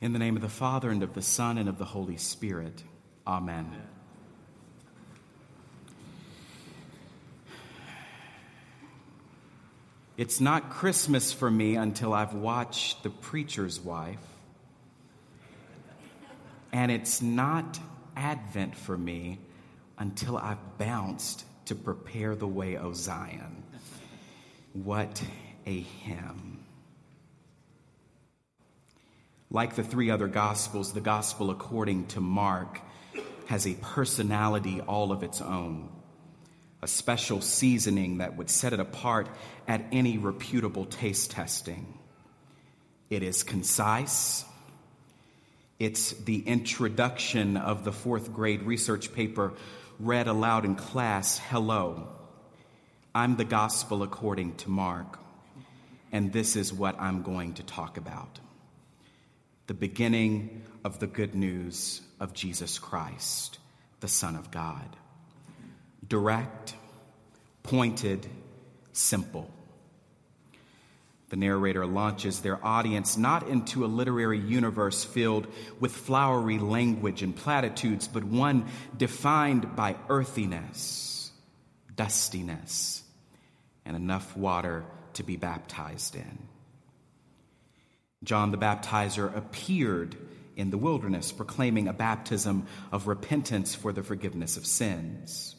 In the name of the Father, and of the Son, and of the Holy Spirit. Amen. It's not Christmas for me until I've watched The Preacher's Wife. And it's not Advent for me until I've bounced to prepare the way, O Zion. What a hymn. Like the three other Gospels, the Gospel according to Mark has a personality all of its own, a special seasoning that would set it apart at any reputable taste testing. It is concise. It's the introduction of the fourth grade research paper read aloud in class Hello, I'm the gospel according to Mark, and this is what I'm going to talk about the beginning of the good news of Jesus Christ, the Son of God. Direct, pointed, simple. The narrator launches their audience not into a literary universe filled with flowery language and platitudes, but one defined by earthiness, dustiness, and enough water to be baptized in. John the Baptizer appeared in the wilderness proclaiming a baptism of repentance for the forgiveness of sins.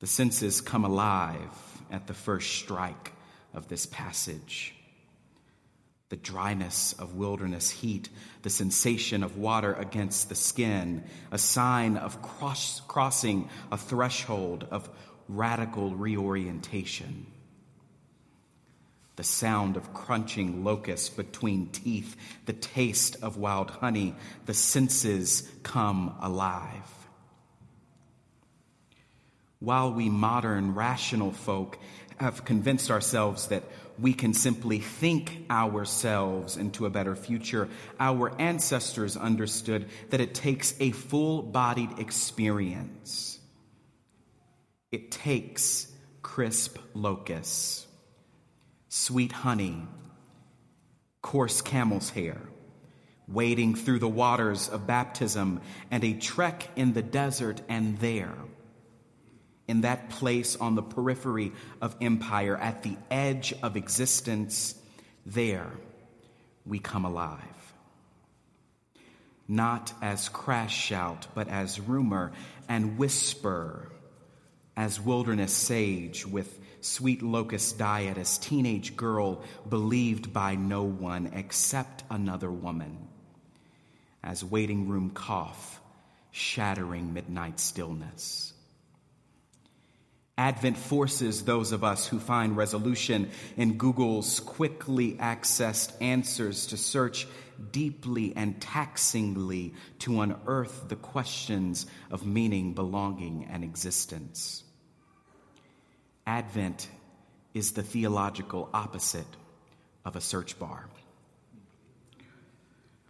The senses come alive at the first strike of this passage. The dryness of wilderness heat, the sensation of water against the skin, a sign of cross, crossing a threshold of radical reorientation the sound of crunching locusts between teeth, the taste of wild honey, the senses come alive. While we modern rational folk have convinced ourselves that we can simply think ourselves into a better future, our ancestors understood that it takes a full bodied experience. It takes crisp locusts sweet honey, coarse camel's hair, wading through the waters of baptism, and a trek in the desert, and there, in that place on the periphery of empire, at the edge of existence, there we come alive. Not as crash shout, but as rumor and whisper, as wilderness sage with sweet locust diet as teenage girl believed by no one except another woman, as waiting room cough shattering midnight stillness. Advent forces those of us who find resolution in Google's quickly accessed answers to search deeply and taxingly to unearth the questions of meaning, belonging, and existence. Advent is the theological opposite of a search bar.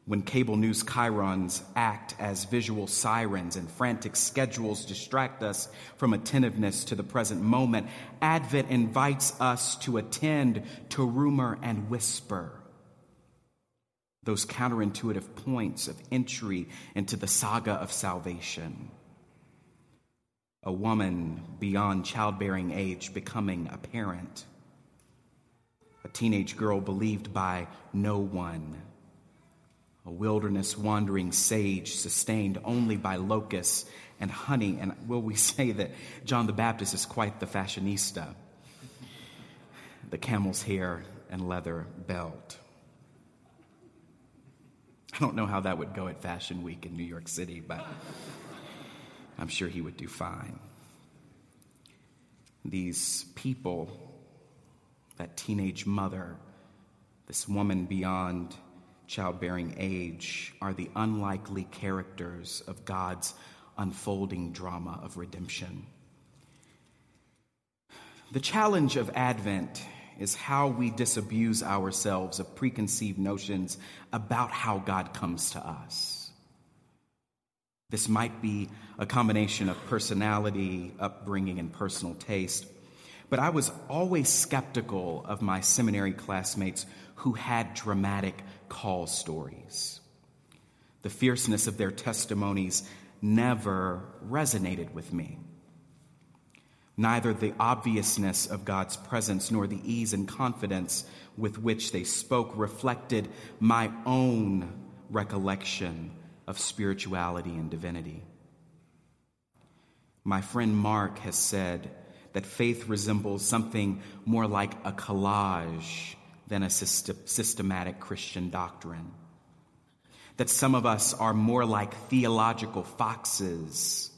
When cable news chyrons act as visual sirens and frantic schedules distract us from attentiveness to the present moment, Advent invites us to attend to rumor and whisper. Those counterintuitive points of entry into the saga of salvation a woman beyond childbearing age becoming a parent, a teenage girl believed by no one, a wilderness wandering sage sustained only by locusts and honey. And will we say that John the Baptist is quite the fashionista? The camel's hair and leather belt. I don't know how that would go at Fashion Week in New York City, but. I'm sure he would do fine. These people, that teenage mother, this woman beyond childbearing age, are the unlikely characters of God's unfolding drama of redemption. The challenge of Advent is how we disabuse ourselves of preconceived notions about how God comes to us. This might be a combination of personality, upbringing, and personal taste. But I was always skeptical of my seminary classmates who had dramatic call stories. The fierceness of their testimonies never resonated with me. Neither the obviousness of God's presence nor the ease and confidence with which they spoke reflected my own recollection of spirituality and divinity. My friend Mark has said that faith resembles something more like a collage than a systematic Christian doctrine. That some of us are more like theological foxes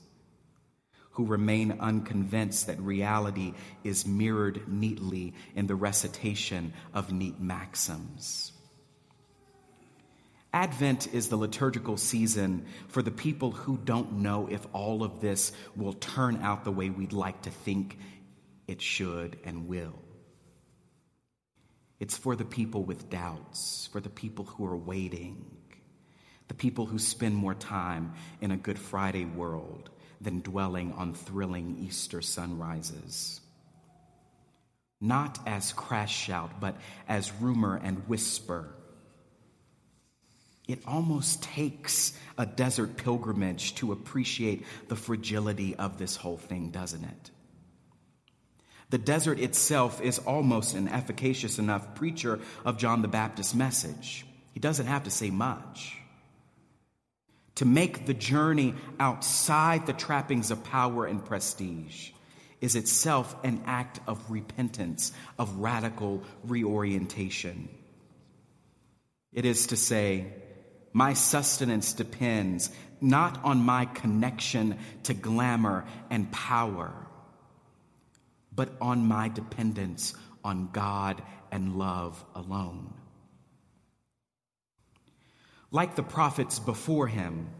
who remain unconvinced that reality is mirrored neatly in the recitation of neat maxims. Advent is the liturgical season for the people who don't know if all of this will turn out the way we'd like to think it should and will. It's for the people with doubts, for the people who are waiting, the people who spend more time in a Good Friday world than dwelling on thrilling Easter sunrises. Not as crash shout, but as rumor and whisper. It almost takes a desert pilgrimage to appreciate the fragility of this whole thing, doesn't it? The desert itself is almost an efficacious enough preacher of John the Baptist's message. He doesn't have to say much. To make the journey outside the trappings of power and prestige is itself an act of repentance, of radical reorientation. It is to say, my sustenance depends not on my connection to glamour and power but on my dependence on God and love alone. Like the prophets before him,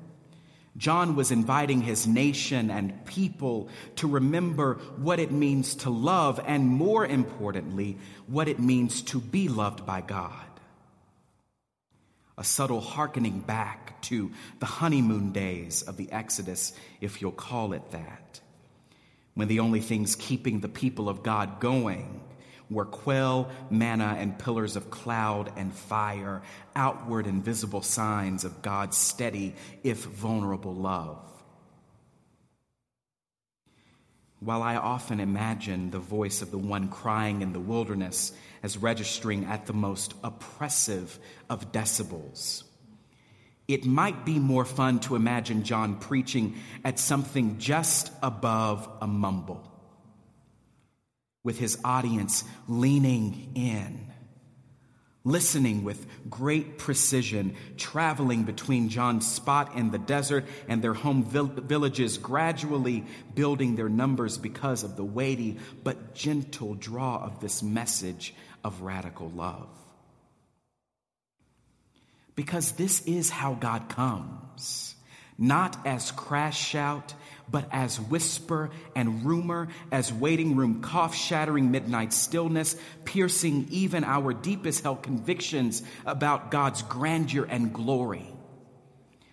John was inviting his nation and people to remember what it means to love, and more importantly, what it means to be loved by God. A subtle hearkening back to the honeymoon days of the Exodus, if you'll call it that when the only things keeping the people of God going were quail, manna, and pillars of cloud and fire, outward and visible signs of God's steady, if vulnerable, love. While I often imagine the voice of the one crying in the wilderness as registering at the most oppressive of decibels, it might be more fun to imagine John preaching at something just above a mumble, with his audience leaning in, listening with great precision, traveling between John's spot in the desert and their home villages, gradually building their numbers because of the weighty but gentle draw of this message of radical love. Because this is how God comes. Not as crash shout, but as whisper and rumor, as waiting room cough, shattering midnight stillness, piercing even our deepest held convictions about God's grandeur and glory.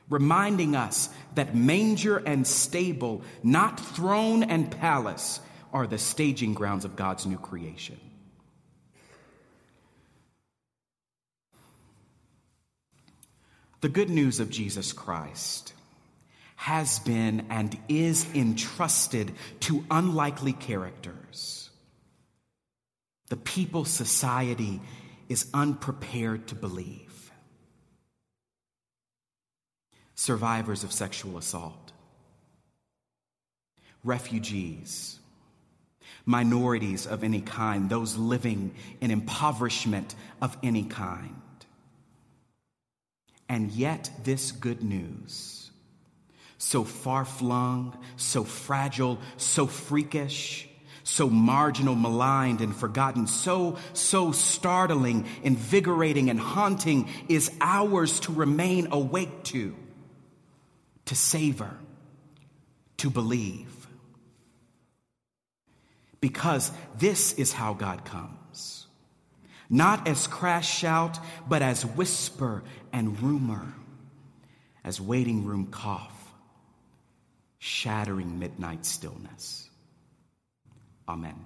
Reminding us that manger and stable, not throne and palace, are the staging grounds of God's new creation. The good news of Jesus Christ has been and is entrusted to unlikely characters. The people society is unprepared to believe. Survivors of sexual assault, refugees, minorities of any kind, those living in impoverishment of any kind and yet, this good news, so far flung, so fragile, so freakish, so marginal, maligned, and forgotten, so, so startling, invigorating, and haunting, is ours to remain awake to, to savor, to believe. Because this is how God comes not as crash shout, but as whisper and rumor, as waiting room cough, shattering midnight stillness. Amen.